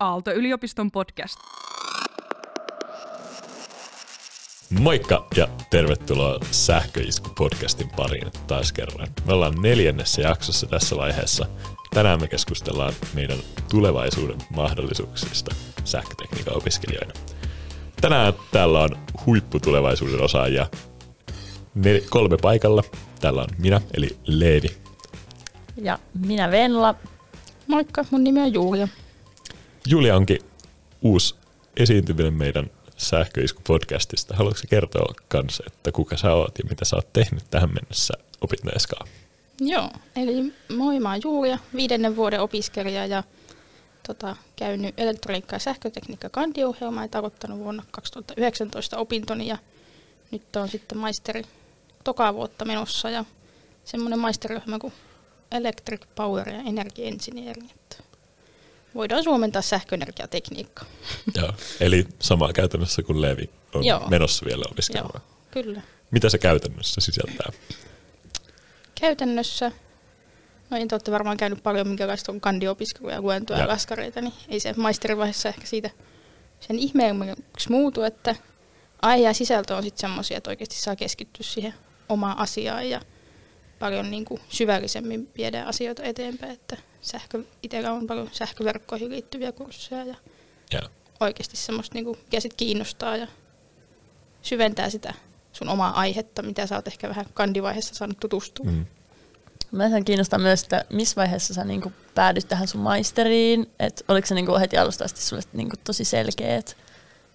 Aalto-yliopiston podcast. Moikka ja tervetuloa Sähköisku-podcastin pariin taas kerran. Me ollaan neljännessä jaksossa tässä vaiheessa. Tänään me keskustellaan meidän tulevaisuuden mahdollisuuksista sähkötekniikan opiskelijoina. Tänään täällä on huipputulevaisuuden osaajia nel- kolme paikalla. Täällä on minä, eli Leevi. Ja minä Venla. Moikka, mun nimi on Julia. Julia onkin uusi esiintyminen meidän sähköisku-podcastista. Haluatko kertoa kanssa, että kuka sä oot ja mitä sä oot tehnyt tähän mennessä opintoeskaan? Joo, eli moi, mä oon Julia, viidennen vuoden opiskelija ja tota, käynyt elektroniikka- ja sähkötekniikka kandiohjelmaa ja aloittanut vuonna 2019 opintoni ja nyt on sitten maisteri toka vuotta menossa ja semmoinen maisteriohjelma kuin Electric Power ja Energy Engineering. Että voidaan suomentaa sähköenergiatekniikkaa. Joo, eli samaa käytännössä kuin Levi on Joo. menossa vielä opiskelemaan. Joo, kyllä. Mitä se käytännössä sisältää? Käytännössä, no en te olette varmaan käynyt paljon minkälaista on kandiopiskeluja, luentoja ja laskareita, niin ei se maisterivaiheessa ehkä siitä sen ihmeemmäksi muutu, että aihe ja sisältö on sitten semmoisia, että oikeasti saa keskittyä siihen omaan asiaan ja paljon niin kuin syvällisemmin viedä asioita eteenpäin, että sähkö, itsellä on paljon sähköverkkoihin liittyviä kursseja ja Joo. oikeasti semmoista, niin kuin, mikä sit kiinnostaa ja syventää sitä sun omaa aihetta, mitä sä oot ehkä vähän kandivaiheessa saanut tutustua. Mm. Mä kiinnostaa myös, että missä vaiheessa sä niinku päädyt tähän sun maisteriin. Et oliko se niinku heti alusta asti sulle niinku tosi selkeä, että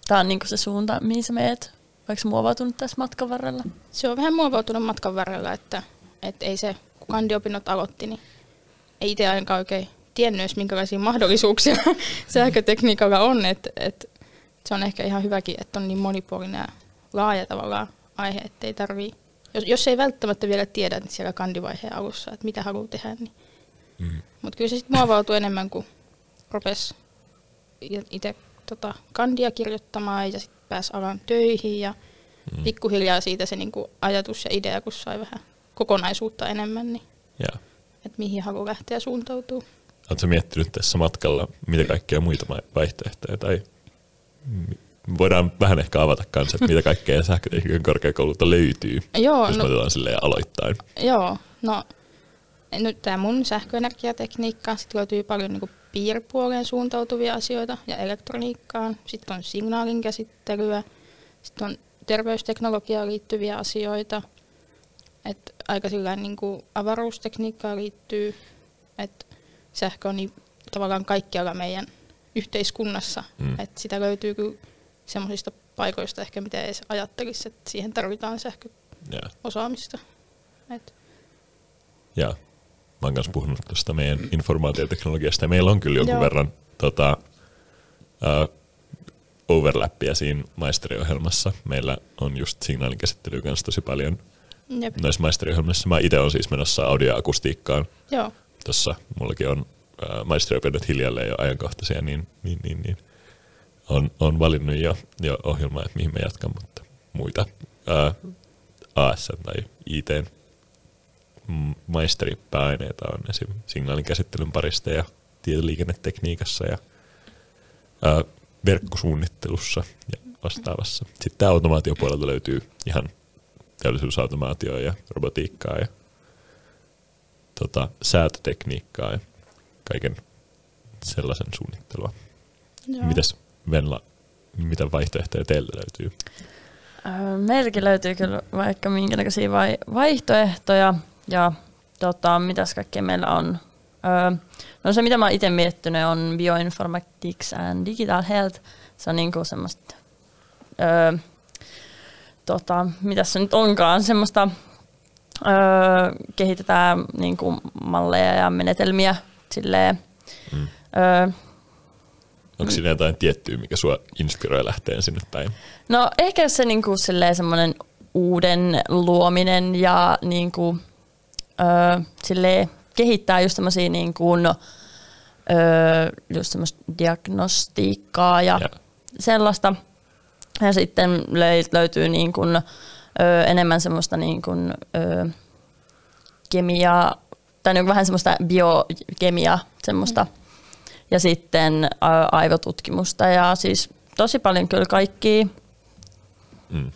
tämä on niinku se suunta, mihin sä meet? Vaikka se muovautunut tässä matkan varrella? Se on vähän muovautunut matkan varrella, että, että ei se, kun kandiopinnot aloitti, niin ei itse ainakaan oikein tiennyt edes, minkälaisia mahdollisuuksia sähkötekniikalla on. Että, että se on ehkä ihan hyväkin, että on niin monipuolinen ja laaja tavallaan aihe, että ei tarvii, jos, jos ei välttämättä vielä tiedä niin siellä kandivaiheen alussa, että mitä haluaa tehdä, niin Mm. mutta kyllä se sitten muovautuu enemmän kuin rupesi itse tota, kandia kirjoittamaan ja sitten pääsi alan töihin ja Mm. pikkuhiljaa siitä se niinku ajatus ja idea, kun sai vähän kokonaisuutta enemmän, niin Joo. Että mihin haluaa lähteä suuntautuu. Oletko miettinyt tässä matkalla, mitä kaikkia muita vaihtoehtoja tai voidaan vähän ehkä avata kanssa, että mitä kaikkea sähkötekniikan korkeakoululta löytyy, Joo, jos no, otetaan silleen aloittain. joo, no nyt tämä mun sähköenergiatekniikka, sitten löytyy paljon niinku piirpuoleen suuntautuvia asioita ja elektroniikkaan, sitten on signaalin käsittelyä, sitten on terveysteknologiaan liittyviä asioita, että aika sillä niinku avaruustekniikkaan liittyy, että sähkö on niin tavallaan kaikkialla meidän yhteiskunnassa, Mm. että sitä löytyy kyllä semmoisista paikoista ehkä, mitä ei edes ajattelisi, että siihen tarvitaan sähköosaamista. Joo. Et, mä oon kanssa puhunut tuosta meidän informaatioteknologiasta ja meillä on kyllä jonkun Joo. verran tota, uh, overlappia siinä maisteriohjelmassa. Meillä on just signaalin käsittelyä kanssa tosi paljon jep. noissa maisteriohjelmissa. Mä itse olen siis menossa audioakustiikkaan. Joo, Tuossa mullakin on uh, maisteriopinnot hiljalleen jo ajankohtaisia, niin, niin, niin, niin on, on valinnut jo, jo ohjelmaa, että mihin mä jatkan, mutta muita uh, AS tai IT m- maisteripääaineita on esim. signaalin käsittelyn parista ja tietoliikennetekniikassa ja ää, verkkosuunnittelussa ja vastaavassa. Sitten tämä automaatiopuolelta löytyy ihan teollisuusautomaatioa ja robotiikkaa ja tota, säätötekniikkaa ja kaiken sellaisen suunnittelua. joo. Mitäs Venla, mitä vaihtoehtoja teillä löytyy? Öö, Meilläkin löytyy kyllä vaikka minkä näköisiä vai- vaihtoehtoja ja tota, mitäs kaikkea meillä on. Öö, no se mitä mä itse miettinyt on bioinformatics and digital health. Se on niinku semmoista, öö, tota, mitäs se nyt onkaan, semmoista öö, kehitetään niinku malleja ja menetelmiä silleen, Mm. öö, Onko siinä jotain tiettyä, mikä sua inspiroi lähteen sinne päin? No ehkä se niinku semmoinen uuden luominen ja niinku, öö, silleen kehittää just semmoisia niinku, öö, just diagnostiikkaa ja, Ja. sellaista. Ja sitten löy- löytyy niin kuin, ö, enemmän semmoista niin kuin, ö, kemiaa, tai niin kuin vähän semmoista biokemiaa, semmoista ja sitten aivotutkimusta ja siis tosi paljon kyllä kaikkia Mm.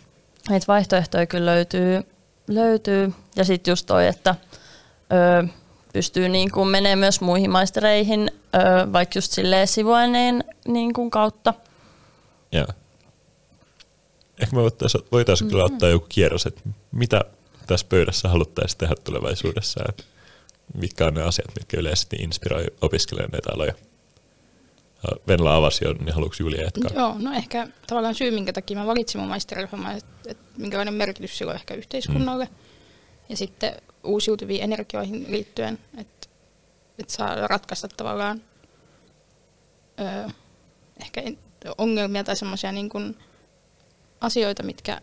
Näitä vaihtoehtoja kyllä löytyy, löytyy. ja sitten just toi, että ö, pystyy niin kuin menemään myös muihin maistereihin, ö, vaikka just silleen sivuaineen niin kuin kautta. Joo. Ehkä me voitaisiin voitais kyllä ottaa joku kierros, että mitä tässä pöydässä haluttaisiin tehdä tulevaisuudessa, että mitkä on ne asiat, mitkä yleisesti inspiroi opiskelijoita näitä aloja. Ja Venla avasi jo, niin haluatko Julia jatkaa? Joo, no ehkä tavallaan syy, minkä takia mä valitsin mun maisteriohjelman, että, että minkälainen merkitys sillä on ehkä yhteiskunnalle. Mm. Ja sitten uusiutuviin energioihin liittyen, että, että saa ratkaista tavallaan ö, ehkä ongelmia tai semmoisia niin kuin asioita, mitkä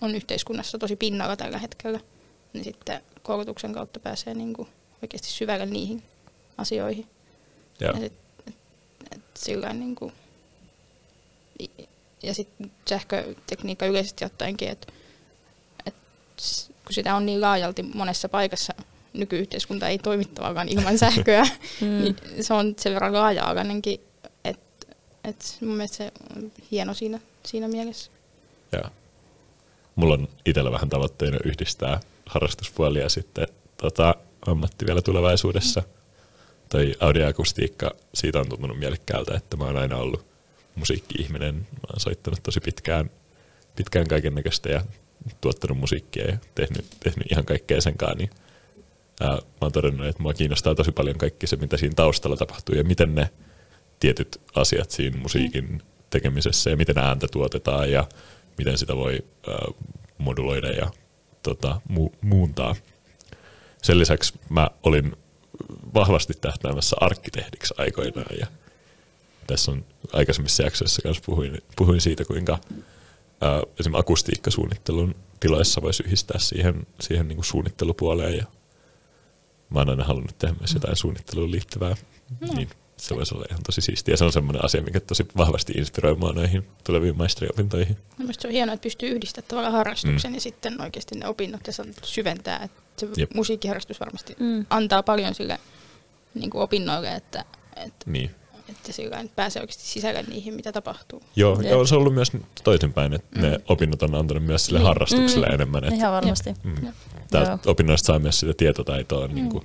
on yhteiskunnassa tosi pinnalla tällä hetkellä. Niin sitten koulutuksen kautta pääsee niin kuin oikeasti syvälle niihin asioihin. Joo. Ja, sit, et, et sillä niin kuin, ja sitten sähkötekniikka yleisesti ottaenkin, että et, kun sitä on niin laajalti monessa paikassa, nykyyhteiskunta ei toimi tavallaan ilman sähköä, Mm. niin se on sen verran laaja-alainenkin, että et mun mielestä se on hieno siinä, siinä mielessä. Joo. Mulla on itsellä vähän tavoitteena yhdistää harrastuspuolia ja sitten tota, ammatti vielä tulevaisuudessa. Toi audioakustiikka, siitä on tuntunut mielekkäältä, että mä oon aina ollut musiikki-ihminen. Mä oon soittanut tosi pitkään, pitkään kaiken näköistä ja tuottanut musiikkia ja tehnyt, tehnyt ihan kaikkea sen kanssa. Niin, ää, mä oon todennut, että mua kiinnostaa tosi paljon kaikki se, mitä siinä taustalla tapahtuu ja miten ne tietyt asiat siinä musiikin tekemisessä ja miten ääntä tuotetaan ja miten sitä voi äh, moduloida ja tota, mu- muuntaa. Sen lisäksi mä olin vahvasti tähtäämässä arkkitehdiksi aikoinaan ja tässä on aikaisemmissa jaksoissa kanssa puhuin, puhuin siitä, kuinka ää, esimerkiksi akustiikkasuunnittelun tiloissa voisi yhdistää siihen, siihen niin kuin suunnittelupuoleen ja mä oon aina halunnut tehdä myös jotain suunnitteluun liittyvää, No. niin se voisi olla ihan tosi siistiä. Se on semmoinen asia, mikä tosi vahvasti inspiroi mua noihin tuleviin maisteriopintoihin. Mielestäni se on hienoa, että pystyy yhdistämään tavallaan harrastuksen mm. ja sitten oikeasti ne opinnot ja se syventää. Että se Jep. musiikkiharrastus varmasti Mm. antaa paljon sille niin kuin opinnoille, että, että, Niin. että sillä pääsee oikeasti sisälle niihin, mitä tapahtuu. Joo, ja on se ollut myös toisinpäin, että mm. ne opinnot on antanut myös sille Niin. harrastukselle Mm. enemmän. Että, Ihan varmasti. mm, täältä opinnoista saa myös sitä tietotaitoa niin kuin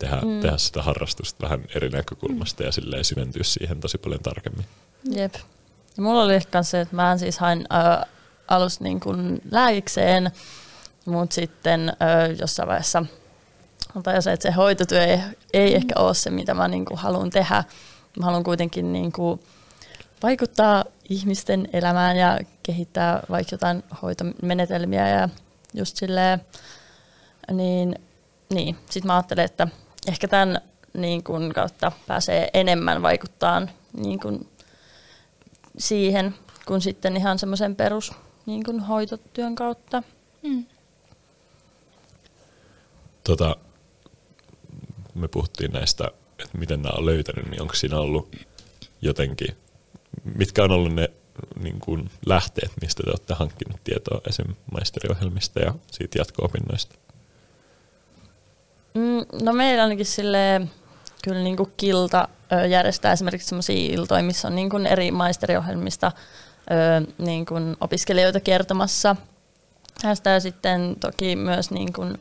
tehdä, Mm. tehdä sitä harrastusta vähän eri näkökulmasta ja silleen syventyä siihen tosi paljon tarkemmin. Jep. Ja mulla oli ehkä se, että mä siis hain äh, alussa niin kuin lääkikseen, mutta sitten äh, jossain vaiheessa tajusin, että se hoitotyö ei, ei ehkä ole se, mitä mä niin kuin haluan tehdä. Mä haluan kuitenkin niin kuin vaikuttaa ihmisten elämään ja kehittää vaikka jotain hoitomenetelmiä ja just silleen, niin, niin. sitten mä ajattelen, että ehkä tämän niin kuin kautta pääsee enemmän vaikuttaa niin kuin siihen, kuin sitten ihan semmoisen perus niin kuin hoitotyön kautta. Mm. Tota, me puhuttiin näistä, että miten nämä on löytänyt, niin onko siinä ollut jotenkin, mitkä on ollut ne niin kuin lähteet, mistä te olette hankkinut tietoa esim. maisteriohjelmista ja siitä jatko-opinnoista? Mm, no meillä ainakin sille kyllä niin kuin Kilta järjestää esimerkiksi sellaisia iltoja, missä on niin kuin eri maisteriohjelmista niin kuin opiskelijoita kertomassa. Tästä ja sitten toki myös niin kuin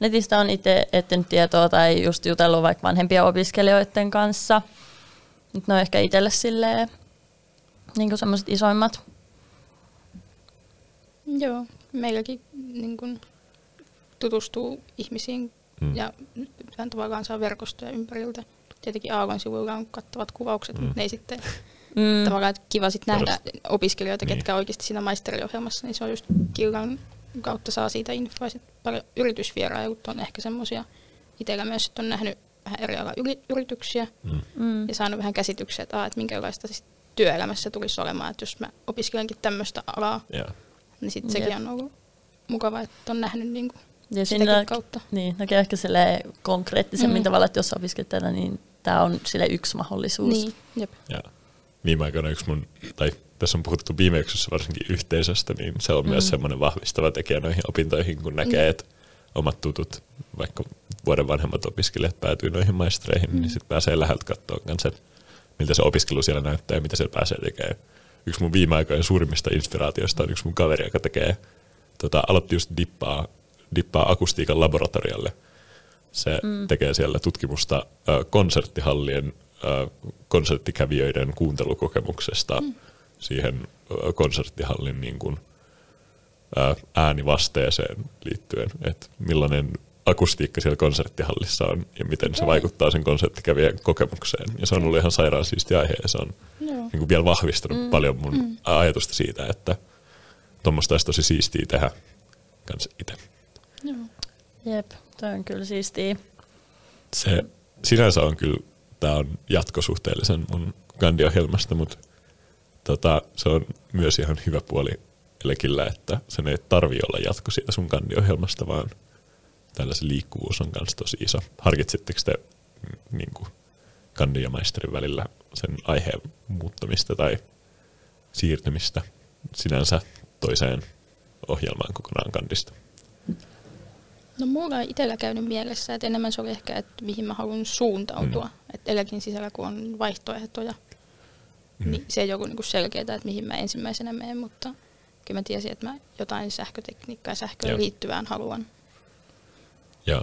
netistä on itse etsinyt tietoa tai just jutellut vaikka vanhempien opiskelijoiden kanssa. Nyt ne on ehkä itselle silleen niin kuin semmoiset isoimmat. Joo, meilläkin niin kun, tutustuu ihmisiin Mm. ja vähän tavallaan saa verkostoja ympäriltä. Tietenkin Aallon sivuilla on kattavat kuvaukset, Mm. mutta ne ei sitten Mm. tavallaan että kiva sit nähdä opiskelijoita, Niin. ketkä oikeasti siinä maisteriohjelmassa, niin se on just Killan kautta saa siitä infoa. Sit paljon yritysvierailut on ehkä semmoisia. Itsellä myös sit on nähnyt vähän eri alan yri- yrityksiä Mm. Mm. ja saanut vähän käsityksiä, että, aa, että minkälaista siis työelämässä tulisi olemaan. Että jos mä opiskelenkin tämmöistä alaa, Yeah. niin sitten sekin on ollut mukava, että on nähnyt niin kuin Ja sitäkin kautta. Niin, näkee ehkä sille konkreettisemmin Mm. tavalla, että jos opiskelet täällä, niin tämä on sille yksi mahdollisuus. Niin, jep. Ja viime aikoina yksi mun, tai tässä on puhuttu viime jaksossa varsinkin yhteisöstä, niin se on mm. myös Mm. semmoinen vahvistava tekijä noihin opintoihin, kun näkee, Mm. että omat tutut, vaikka vuoden vanhemmat opiskelijat päätyy noihin maistereihin, mm. niin sitten pääsee läheltä katsoa kanssa, että miltä se opiskelu siellä näyttää ja mitä siellä pääsee tekemään. Yksi mun viime aikojen suurimmista inspiraatioista on yksi mun kaveri, joka tekee, tota, aloitti just dippaa, dippaa akustiikan laboratorialle. Se mm. tekee siellä tutkimusta konserttihallien konserttikävijöiden kuuntelukokemuksesta mm. siihen konserttihallin niin kuin, äänivasteeseen liittyen, että millainen akustiikka siellä konserttihallissa on ja miten okay. se vaikuttaa sen konserttikävijän kokemukseen. Ja se on ollut ihan sairaan siisti aihe ja se on niin kuin vielä vahvistanut mm. paljon mun mm. ajatusta siitä, että tuommoista olisi tosi siistiä tehdä kanssa itse. Joo. Jep, toi on kyllä siistiä. Se sinänsä on kyllä, tämä on jatkosuhteellisen mun kandiohjelmasta, mutta tota, se on myös ihan hyvä puoli Elekillä, että sen ei tarvi olla jatko siitä sun kandiohjelmasta, vaan – tällaisen liikkuvuus on myös tosi iso. Harkitsitteko te mm, niin kuin kandin ja maisterin välillä sen aiheen muuttamista tai siirtymistä sinänsä toiseen ohjelmaan kokonaan kandista? No mulla on itsellä käynyt mielessä, että enemmän se oli ehkä, että mihin mä haluan suuntautua. Mm. Että eläkin sisällä kun on vaihtoehtoja, mm. niin se ei joku niinku selkeää, että mihin mä ensimmäisenä menen, mutta kyllä mä tiesin, että mä jotain sähkötekniikkaa ja sähköön Joo. liittyvään haluan.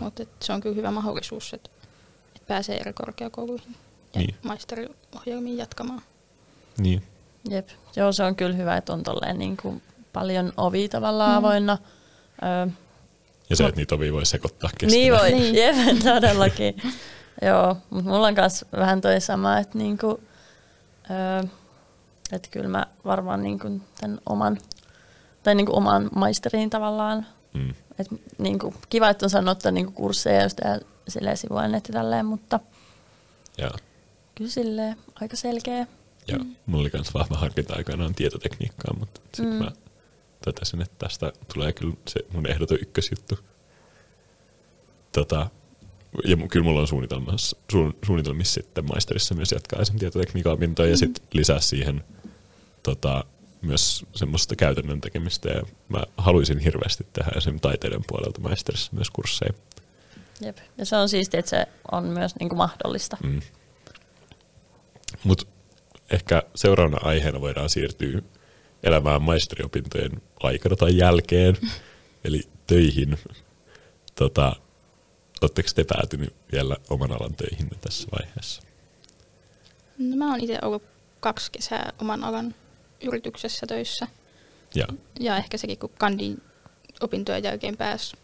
Mutta se on kyllä hyvä mahdollisuus, että, että pääsee eri korkeakouluihin ja niin. maisteriohjelmiin jatkamaan. Niin. Jep. Joo, se on kyllä hyvä, että on tolleen niin kuin paljon ovi tavallaan mm. avoinna. Öö, ja se, että niitä ovia voi sekoittaa keskenään. Niin voi, niin. jep, todellakin. Joo, mutta mulla on myös vähän toi sama, että niinku, öö, että kyllä mä varmaan niinku tämän oman, tai niinku oman maisteriin tavallaan mm. Et, niin kuin, kiva, että on saanut ottaa niin kuin, kursseja just silleen sivuaineet tälleen, mutta ja. kyllä silleen aika selkeä. Ja mm. mulla oli myös vahva harkinta aikanaan tietotekniikkaa, mutta sitten mm. mä totesin, että tästä tulee kyllä se mun ehdoton ykkösjuttu. Tota, ja kyllä mulla on suunnitelmassa, su, suunnitelmissa sitten maisterissa myös jatkaa sen tietotekniikan opintoja mm. ja sitten lisää siihen tota, myös semmoista käytännön tekemistä ja mä haluaisin hirveästi tehdä sen taiteiden puolelta maisterissa myös kursseja. Jep. Ja se on siistiä, että se on myös niin kuin mahdollista. Mm. Mutta ehkä seuraavana aiheena voidaan siirtyä elämään maisteriopintojen aikana tai jälkeen, eli töihin. Tota, Oletteko te päätynyt vielä oman alan töihin tässä vaiheessa? No, mä oon itse ollut kaksi kesää oman alan yrityksessä töissä. Ja, ja ehkä sekin, kun kandin opintojen jälkeen pääsi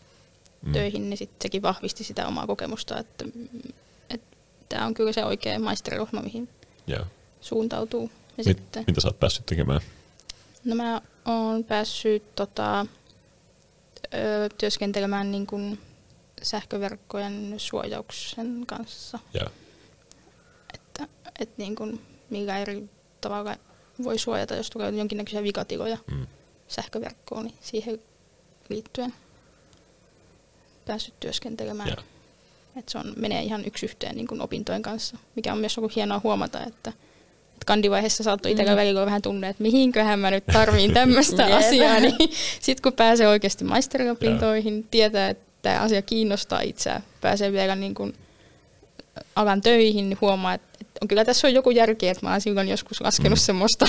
mm. töihin, niin sit sekin vahvisti sitä omaa kokemusta, että, että tämä on kyllä se oikea maisterirohma, mihin ja. suuntautuu. Ja Mit, sitten, mitä sä oot päässyt tekemään? No mä oon päässyt tota, ö, työskentelemään niin kuin sähköverkkojen suojauksen kanssa. Ja. Että, että niin kuin millä eri tavalla voi suojata, jos tulee jonkinnäköisiä vikatiloja mm. sähköverkkoon, niin siihen liittyen päässyt työskentelemään. Yeah. Et se on, menee ihan yksi yhteen niin kuin opintojen kanssa, mikä on myös ollut hienoa huomata, että kandivaiheessa saattoi itsellä mm. välillä vähän tunne, että mihinköhän mä nyt tarviin tämmöistä asiaa, niin sitten kun pääsee oikeasti maisteriopintoihin, tietää, että tämä asia kiinnostaa itseä, pääsee vielä niin kuin alan töihin, niin huomaa, että on kyllä tässä on joku järki, että mä oon silloin joskus laskenut mm. semmoista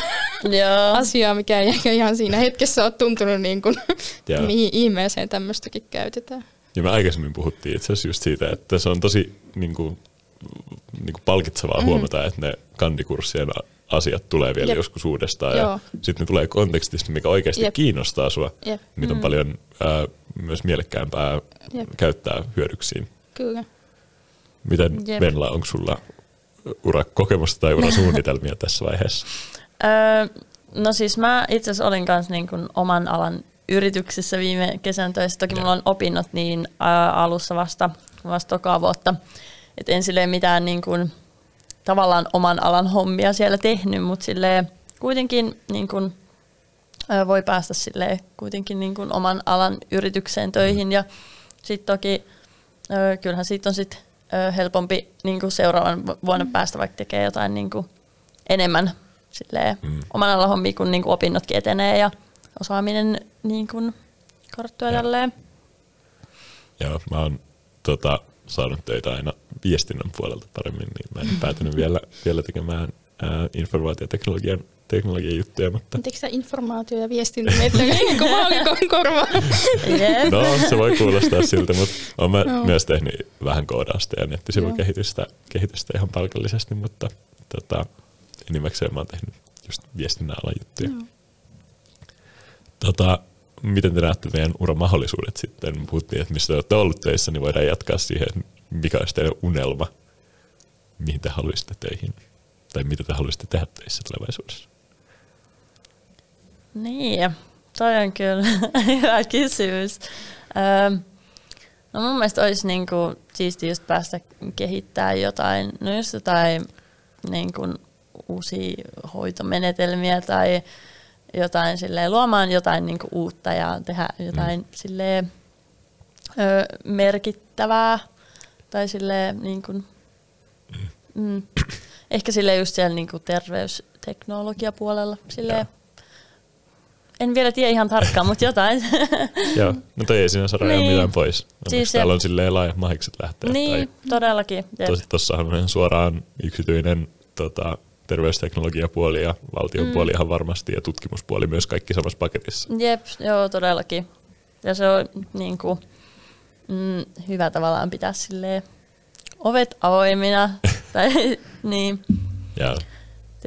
asiaa, mikä ei ehkä ihan siinä hetkessä ole tuntunut niin kuin, mihin ihmeeseen tämmöistäkin käytetään. Ja me aikaisemmin puhuttiin itse asiassa just siitä, että se on tosi niin kuin, niin kuin palkitsevaa mm. huomata, että ne kandikurssien asiat tulee vielä Jep. joskus uudestaan Joo. ja sitten ne tulee kontekstista, mikä oikeasti Jep. kiinnostaa sua, Jep. mitä on mm. paljon ää, myös mielekkäämpää Jep. käyttää hyödyksiin. Kyllä. Miten Jep. Venla, onko sulla urakokemusta tai urasuunnitelmia tässä vaiheessa? Öö, no siis mä itse asiassa olin kanssa niin kuin oman alan yrityksissä viime kesän töissä. Toki ja. mulla on opinnot niin ää, alussa vasta, vasta tokaa vuotta. Et en silleen mitään niin kuin, tavallaan oman alan hommia siellä tehnyt, mutta silleen kuitenkin niin kuin, voi päästä silleen kuitenkin niin kuin oman alan yritykseen töihin. Ja sitten toki kyllähän siitä on sitten ö, helpompi niin kuin seuraavan vuonna mm. päästä vaikka tekee jotain niin kuin enemmän silleen, mm. oman alan hommia, kun niin kuin opinnotkin etenee ja osaaminen niin kuin karttuu edelleen. Joo, mä oon tota, saanut töitä aina viestinnän puolelta paremmin, niin mä en päätynyt vielä, vielä tekemään ää, informaatioteknologian teknologian juttuja, mutta... Eikö tämä informaatio ja viestintä niin kuin maalikon korva? Jep. No, se voi kuulostaa siltä, mutta olen mä no. myös tehnyt vähän koodausta ja nettisivukehitystä kehitystä ihan palkallisesti, mutta tota, enimmäkseen mä oon tehnyt just viestinnän alan juttuja. No. Tota, miten te näette meidän uran mahdollisuudet sitten? Puhuttiin, että missä te olette ollut töissä, niin voidaan jatkaa siihen, mikä olisi teidän unelma, mihin te haluaisitte töihin, tai mitä te haluaisitte tehdä töissä tulevaisuudessa. Niin, toi on kyllä hyvä kysymys. Öö, no mun mielestä olisi niinku siisti just päästä kehittämään jotain, no just jotain niinku uusia hoitomenetelmiä tai jotain silleen, luomaan jotain niinku uutta ja tehdä jotain mm. silleen, ö, merkittävää tai silleen niinku, mm, ehkä sille just siellä niinku terveysteknologiapuolella silleen, en vielä tiedä ihan tarkkaan, mutta jotain. Joo, no toi ei siinä saada niin. mitään pois. Siis täällä on silleen laajat mahikset lähteä. Niin, tai todellakin. Tuossahan on suoraan yksityinen tota, terveysteknologiapuoli ja valtion mm. puoli ihan varmasti ja tutkimuspuoli myös kaikki samassa paketissa. Jep, joo todellakin. Ja se on niin kuin, mm, hyvä tavallaan pitää silleen ovet avoimina. tai, niin. Joo.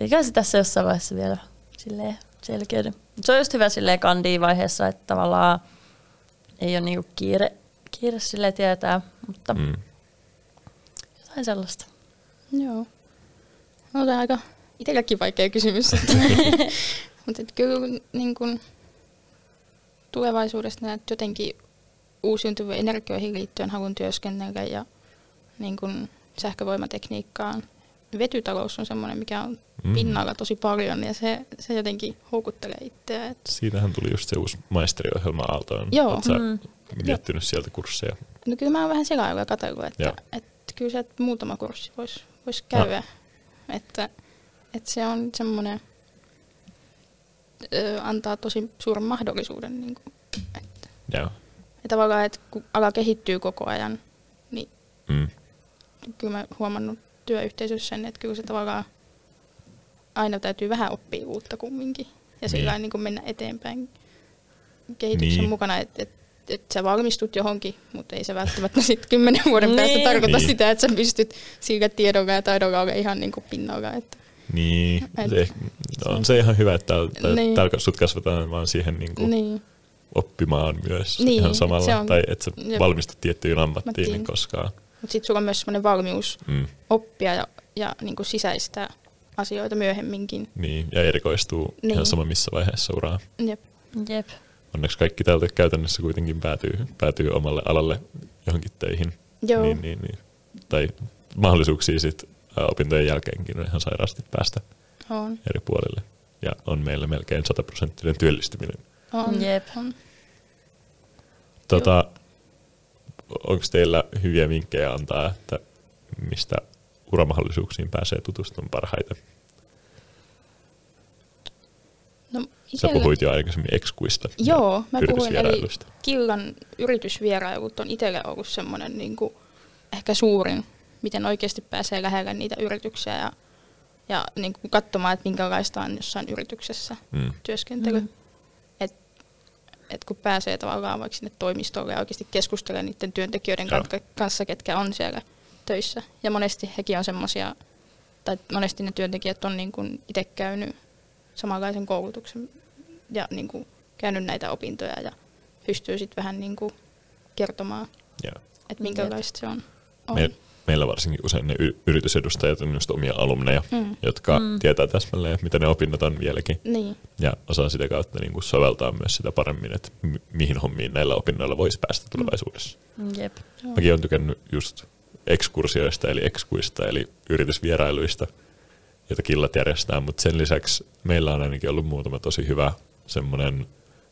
Eikä se tässä jossain vaiheessa vielä silleen selkeyden. Se on just hyvä silleen vaiheessa, että tavallaan ei ole niinku kiire, kiire sille tietää, mutta mm. jotain sellaista. Joo. No tämä aika itselläkin vaikea kysymys. mutta kyllä niin kun, tulevaisuudessa näet jotenkin uusiutuviin energioihin liittyen haluan työskennellä ja niin kun, sähkövoimatekniikkaan vetytalous on semmoinen, mikä on mm. pinnalla tosi paljon ja se, se jotenkin houkuttelee itseä. Että... Siitähän tuli just se uusi maisteriohjelma Aaltoon. Joo. Oletko mm. miettinyt sieltä kursseja? No kyllä mä oon vähän selaillut ja katsellut, että, että kyllä se muutama kurssi voisi vois käydä. No. Että, että se on semmoinen, antaa tosi suuren mahdollisuuden. Niin kuin, että, Joo. Ja tavallaan, että kun ala kehittyy koko ajan, niin mm. kyllä mä huomannut työyhteisössä sen, että kyllä se tavallaan aina täytyy vähän oppia uutta kumminkin. Ja niin. sillä niin kuin mennä eteenpäin kehityksen niin. mukana, että et, et sä valmistut johonkin, mutta ei se välttämättä sitten kymmenen vuoden niin. päästä tarkoita niin. sitä, että sä pystyt sillä tiedolla ja taidolla olla ihan niin kuin pinnalla. Että, niin, et, se, on se ihan hyvä, että täällä, niin. sut kasvataan vaan siihen niin kuin niin. Oppimaan myös niin, ihan samalla, on, tai että sä valmistut tiettyyn ammattiin niin koskaan. Mutta sitten sulla on myös sellainen valmius mm. oppia ja, ja niin kuin sisäistää asioita myöhemminkin. Niin, ja erikoistuu niin. ihan sama missä vaiheessa uraa. Jep. Jep. Onneksi kaikki täältä käytännössä kuitenkin päätyy, päätyy omalle alalle johonkin töihin. Joo. Niin, niin, niin. Tai mahdollisuuksia sit opintojen jälkeenkin on ihan sairaasti päästä on. eri puolille. Ja on meillä melkein sataprosenttinen työllistyminen. On. Jep. On. Tota, onko teillä hyviä vinkkejä antaa, että mistä uramahdollisuuksiin pääsee tutustumaan parhaiten? No, Sä puhuit jo aikaisemmin Exquista. Joo, mä puhuin, eli Killan yritysvierailut on itselle ollut semmoinen niin kuin, ehkä suurin, miten oikeasti pääsee lähelle niitä yrityksiä ja, ja niin kuin katsomaan, että minkälaista on jossain yrityksessä mm. työskentely. Mm että kun pääsee tavallaan vaikka sinne toimistolle ja oikeasti keskustelemaan niiden työntekijöiden Joo. kanssa, ketkä on siellä töissä. Ja monesti hekin on semmoisia, tai monesti ne työntekijät on niin kuin itse käynyt samanlaisen koulutuksen ja niin kuin käynyt näitä opintoja ja pystyy sitten vähän niin kuin kertomaan, että minkälaista se on. on. Me, meillä varsinkin usein ne yritysedustajat on just omia alumneja, mm. jotka mm. tietää täsmälleen, mitä ne opinnot on vieläkin. Niin. Ja osaa sitä kautta niin kuin soveltaa myös sitä paremmin, että mi- mihin hommiin näillä opinnoilla voisi päästä tulevaisuudessa. Mm. Jep. Mäkin olen tykännyt just ekskursioista eli ekskuista eli yritysvierailuista, joita killat järjestää, mutta sen lisäksi meillä on ainakin ollut muutama tosi hyvä semmoinen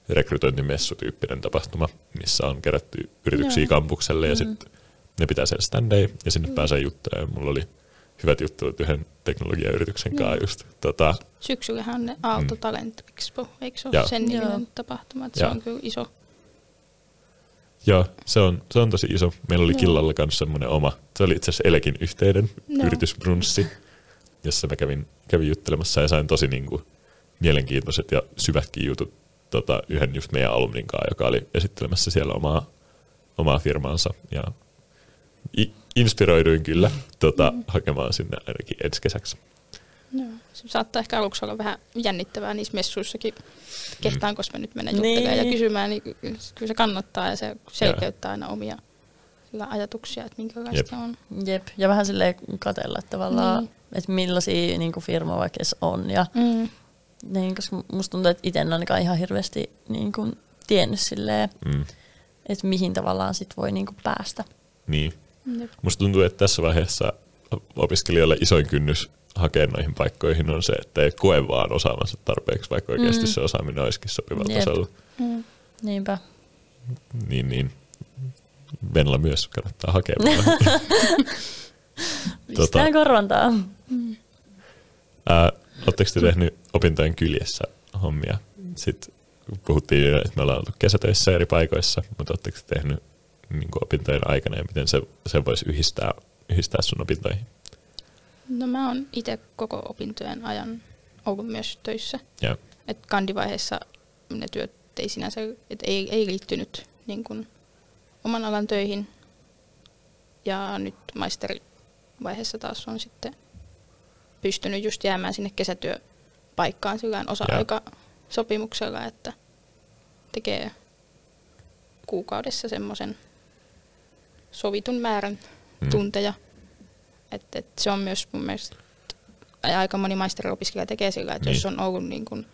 rekrytointimessutyyppinen tapahtuma, missä on kerätty yrityksiä Joo. kampukselle ja mm-hmm. sitten ne pitää siellä standeja ja sinne mm. pääsee juttuja. Mulla oli hyvät juttuja yhden teknologiayrityksen kanssa mm. just. Tota, Syksyllähän on ne Aalto mm. Talent Expo, eikö se ole sen niminen tapahtuma? Että se on kyllä iso. Joo, se on, se on tosi iso. Meillä oli Joo. Killalla kanssa semmoinen oma, se oli itse asiassa Elekin yhteinen Joo. yritysbrunssi. jossa mä kävin, kävin juttelemassa ja sain tosi niin kuin, mielenkiintoiset ja syvätkin jutut tota, yhden just meidän alumnin kanssa, joka oli esittelemässä siellä omaa, omaa firmaansa. Ja inspiroiduin kyllä tota, mm. hakemaan sinne ainakin ensi kesäksi. Joo. Se saattaa ehkä aluksi olla vähän jännittävää niissä messuissakin, kehtaanko mä nyt mennä juttelemaan Niin. ja kysymään, niin kyllä se kannattaa ja se selkeyttää aina omia sillä ajatuksia, että minkälaista Jep. on. Jep, ja vähän silleen katella että tavallaan, Niin. että millaisia niin kuin firma vaikka on. Ja, Mm. niin, koska musta tuntuu, että itse en ainakaan ihan hirveästi niin kuin, tiennyt silleen, Mm. että mihin tavallaan sit voi niin kuin, päästä. Niin. Jep. Musta tuntuu, että tässä vaiheessa opiskelijoille isoin kynnys hakea noihin paikkoihin on se, että ei koe vaan osaavansa tarpeeksi, vaikka oikeasti Mm. se osaaminen olisikin sopivalla Jep. tasolla. Mm. Niinpä. Niin, niin. Venla myös kannattaa hakea. Tota- Pistään korvantaa. Ää, Oletteko te tehnyt opintojen kyljessä hommia? Sitten puhuttiin, että me ollaan oltu kesätöissä eri paikoissa, mutta oletteko te tehnyt niin opintojen aikana ja miten se, se voisi yhdistää, yhdistää sun opintoihin? No mä oon itse koko opintojen ajan ollut myös töissä. Et kandivaiheessa ne työt ei sinänsä, et ei, ei liittynyt niin kun oman alan töihin. Ja nyt maisterivaiheessa taas on sitten pystynyt just jäämään sinne kesätyöpaikkaan sillä osa-aikasopimuksella, että tekee kuukaudessa semmoisen sovitun määrän Mm. tunteja. Et, et se on myös mun mielestä, aika moni maisteriopiskelija tekee sillä, että Niin. jos on ollut niin kun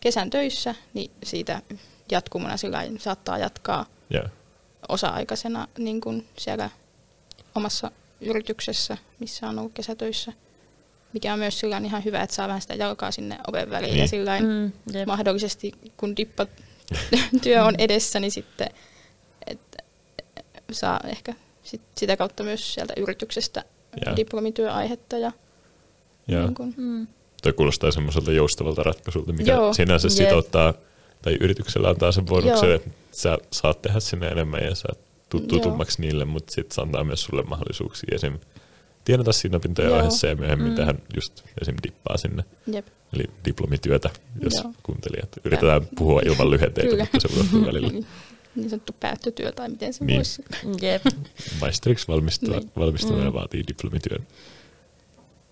kesän töissä, niin siitä jatkumona sillä saattaa jatkaa ja, osa-aikaisena niin kun siellä omassa yrityksessä, missä on ollut kesätöissä. Mikä on myös sillä ihan hyvä, että saa vähän sitä jalkaa sinne oven väliin Niin. ja sillä Mm, jep. mahdollisesti kun dippat työ on edessä, niin sitten saa ehkä sit sitä kautta myös sieltä yrityksestä Joo. diplomityöaihetta. Ja, ja niin kun, Mm. toi kuulostaa semmoiselta joustavalta ratkaisulta, mikä Joo. sinänsä Jep. sitouttaa, tai yrityksellä antaa sen bonuksen, että sä saat tehdä sinne enemmän ja sä Joo. tutummaksi niille, mutta sitten se antaa myös sulle mahdollisuuksia esim. tienata siinä opintojen Joo. ohessa ja myöhemmin Mm. tähän just esim. dippaa sinne. jep, Eli diplomityötä, jos Joo. kuuntelijat. Yritetään puhua ilman lyhenteitä, mutta se unohtuu välillä. niin, sanottu päättötyö tai miten se Niin. voisi. Jep. Maisteriksi valmistua, Niin. valmistuminen Mm. vaatii diplomityön.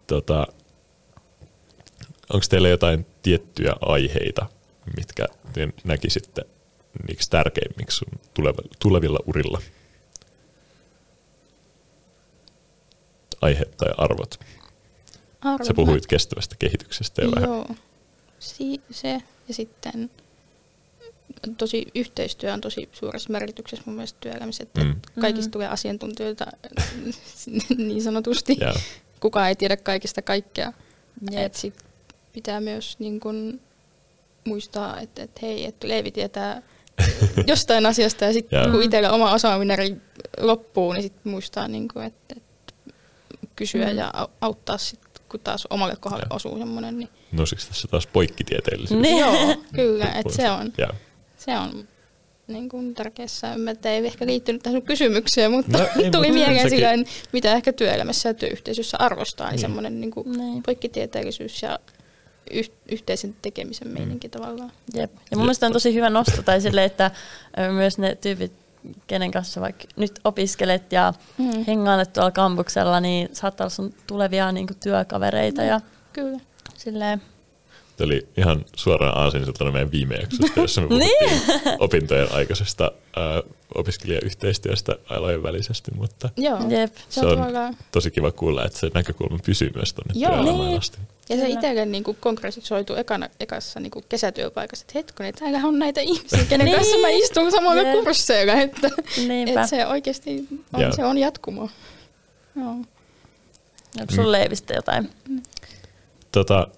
Tota, Onko teillä jotain tiettyjä aiheita, mitkä te näkisitte niiksi tärkeimmiksi sun tulevilla urilla? Aihe tai arvot. Arvot Sä puhuit kestävästä kehityksestä jo vähän. Joo, si- se ja sitten tosi yhteistyö on tosi suuressa merkityksessä mun mielestä työelämässä, että Mm. kaikista Mm. tulee asiantuntijoita niin sanotusti. Ja, Kukaan ei tiedä kaikista kaikkea. Jep. Et sit pitää myös niin kun muistaa, että et hei, että Leevi tietää jostain asiasta ja sitten kun itsellä oma osaaminen loppuu, niin sitten muistaa, niin kun, että et kysyä Mm. ja au- auttaa sitten, kun taas omalle kohdalle Joo. osuu semmoinen. Niin. nousiko tässä taas poikkitieteellisyys? Niin. Joo, kyllä, että se on, Ja. Se on niin kuin tärkeässä. Mä että ei ehkä liittynyt tähän kysymykseen, mutta No, no, ei, tuli mutta mieleen sillä mitä ehkä työelämässä ja työyhteisössä arvostaa, niin, Niin. semmoinen niin kuin Niin. poikkitieteellisyys ja yh- yhteisen tekemisen meininki tavallaan. Jep. Ja mun mielestä on tosi hyvä nosto tai sille, että myös ne tyypit, kenen kanssa vaikka nyt opiskelet ja Mm. hengailet tuolla kampuksella, niin saattaa olla sun tulevia niin kuin, työkavereita ja Kyllä. silleen. Oli ihan suoraan aasinsiltana meidän viime jaksosta, jossa me Niin. puhuttiin opintojen aikaisesta ää, opiskelijayhteistyöstä alojen välisesti, mutta Joo, Jep. se, on tavallaan. tosi kiva kuulla, että se näkökulma pysyy myös tuonne Joo. työelämään Niin. asti. Ja se Kyllä. itselle niin kuin konkretisoitu ekana, ekassa niin kuin kesätyöpaikassa, että hetkonen, täällä on näitä ihmisiä, kenen Niin. kanssa mä istun samalla Jep. kursseilla, että, että se oikeasti on, Joo. se on jatkumo. Joo. Onko sun Leivistä jotain? Tota,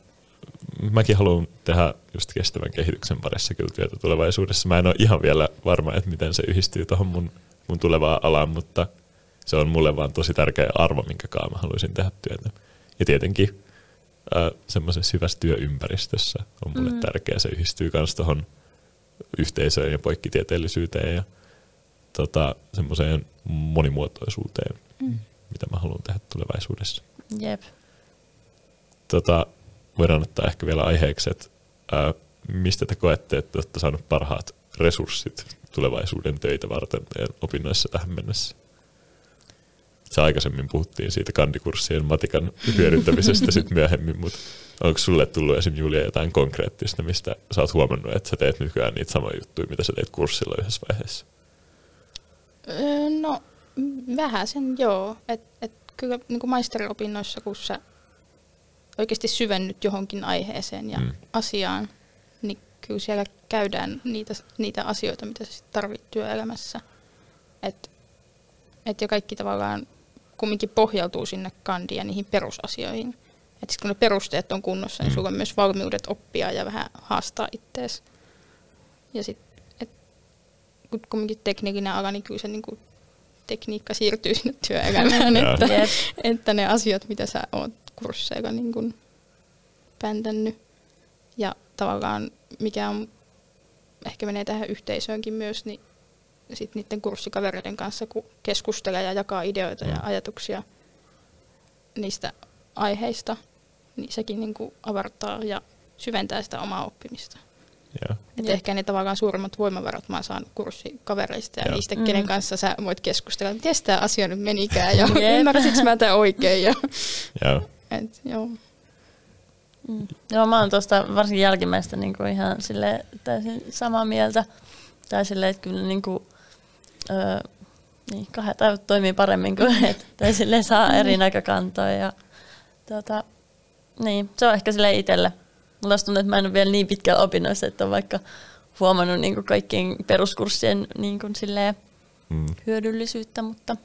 mäkin haluan tehdä just kestävän kehityksen parissa kyllä työtä tulevaisuudessa. Mä en ole ihan vielä varma, että miten se yhdistyy tuohon mun, mun tulevaan alaan, mutta se on mulle vaan tosi tärkeä arvo, minkä kanssa mä haluaisin tehdä työtä. Ja tietenkin äh, semmoisessa hyvässä työympäristössä on mulle mm. tärkeää. Se yhdistyy myös tuohon yhteisöön ja poikkitieteellisyyteen ja tota, semmoiseen monimuotoisuuteen, Mm. mitä mä haluan tehdä tulevaisuudessa. Jep. tota, voidaan ottaa ehkä vielä aiheeksi, että ää, mistä te koette, että olette saaneet parhaat resurssit tulevaisuuden töitä varten opinnoissa tähän mennessä? Se aikaisemmin puhuttiin siitä kandikurssien matikan hyödyntämisestä sitten myöhemmin, mutta onko sulle tullut esim. Julia jotain konkreettista, mistä sä oot huomannut, että sä teet nykyään niitä samoja juttuja, mitä sä teet kurssilla yhdessä vaiheessa? No, vähän sen joo. Et, et kyllä niin kuin maisteriopinnoissa, kun sä oikeasti syvennyt johonkin aiheeseen ja Mm. asiaan, niin kyllä siellä käydään niitä, niitä asioita, mitä sä sit tarvit työelämässä. Et, et ja kaikki tavallaan kumminkin pohjautuu sinne kandiin ja niihin perusasioihin. Et sit kun ne perusteet on kunnossa, niin Mm. sulla on myös valmiudet oppia ja vähän haastaa ittees. Ja sit, et, kun kumminkin tekniikinen ala, niin kyllä se niinku tekniikka siirtyy sinne työelämään, että, että ne asiat, mitä sä oot kursseilla niin kuin päntänyt ja tavallaan mikä on, ehkä menee tähän yhteisöönkin myös, niin sit niiden kurssikavereiden kanssa, kun keskustelee ja jakaa ideoita ja Mm. ajatuksia niistä aiheista, niin sekin niin kuin avartaa ja syventää sitä omaa oppimista. Joo. Et Jep. ehkä ne tavallaan suurimmat voimavarat mä oon saanut kurssikavereista ja Joo. niistä, Mm. kenen kanssa sä voit keskustella, miten tämä asia nyt menikään ja ymmärsitkö mä tämän oikein. Ja, Joo. Et, joo. Mm. Joo, mä oon tuosta varsin jälkimmäistä niin kuin ihan sille täysin samaa mieltä. Tai silleen, että kyllä niin kuin, öö, niin, kahdet aivot toimii paremmin kuin et, tai sille saa eri näkökantoja. Ja, tota, niin, se on ehkä sille itselle. Mulla tuntuu, että mä en ole vielä niin pitkällä opinnoissa, että on vaikka huomannut niin kuin kaikkien peruskurssien niin kuin silleen Mm. hyödyllisyyttä, mutta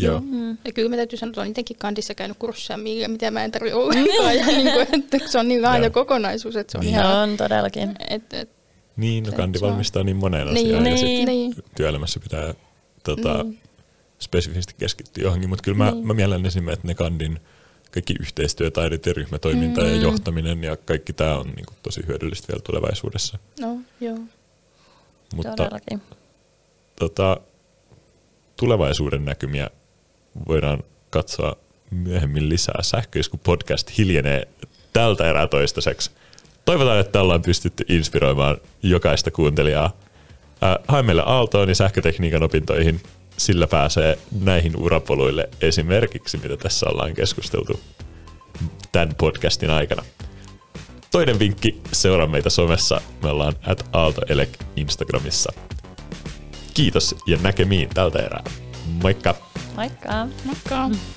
Joo. mm, Ja kyllä mä täytyy sanoa, että olen itsekin kandissa käynyt kursseja, mitä mä en tarvitse ollenkaan. ja niin kuin, että se on niin laaja kokonaisuus, että se on Niin. ihan... on todellakin. Et, et, Niin, no kandi valmistaa niin moneen niin, asiaan ja niin. sit niin, työelämässä pitää tota, niin. spesifisti keskittyä johonkin, mutta kyllä mä, Niin. mä mielen esimerkiksi, että ne kandin kaikki yhteistyötaidot ja ryhmätoiminta mm. ja Mm. johtaminen ja kaikki tämä on niin kuin, tosi hyödyllistä vielä tulevaisuudessa. No, joo. Mutta Todellakin. tota, tulevaisuuden näkymiä voidaan katsoa myöhemmin lisää. Sähköisku podcast hiljenee tältä erää toistaiseksi. Toivotaan, että ollaan pystytty inspiroimaan jokaista kuuntelijaa. Ää, hae meille Aaltoon ja sähkötekniikan opintoihin. Sillä pääsee näihin urapoluille esimerkiksi, mitä tässä ollaan keskusteltu tämän podcastin aikana. Toinen vinkki, seuraa meitä somessa. Me ollaan at aaltoelek Instagramissa. Kiitos ja näkemiin tältä erää. Moikka! Moikka! Moikka! Mm.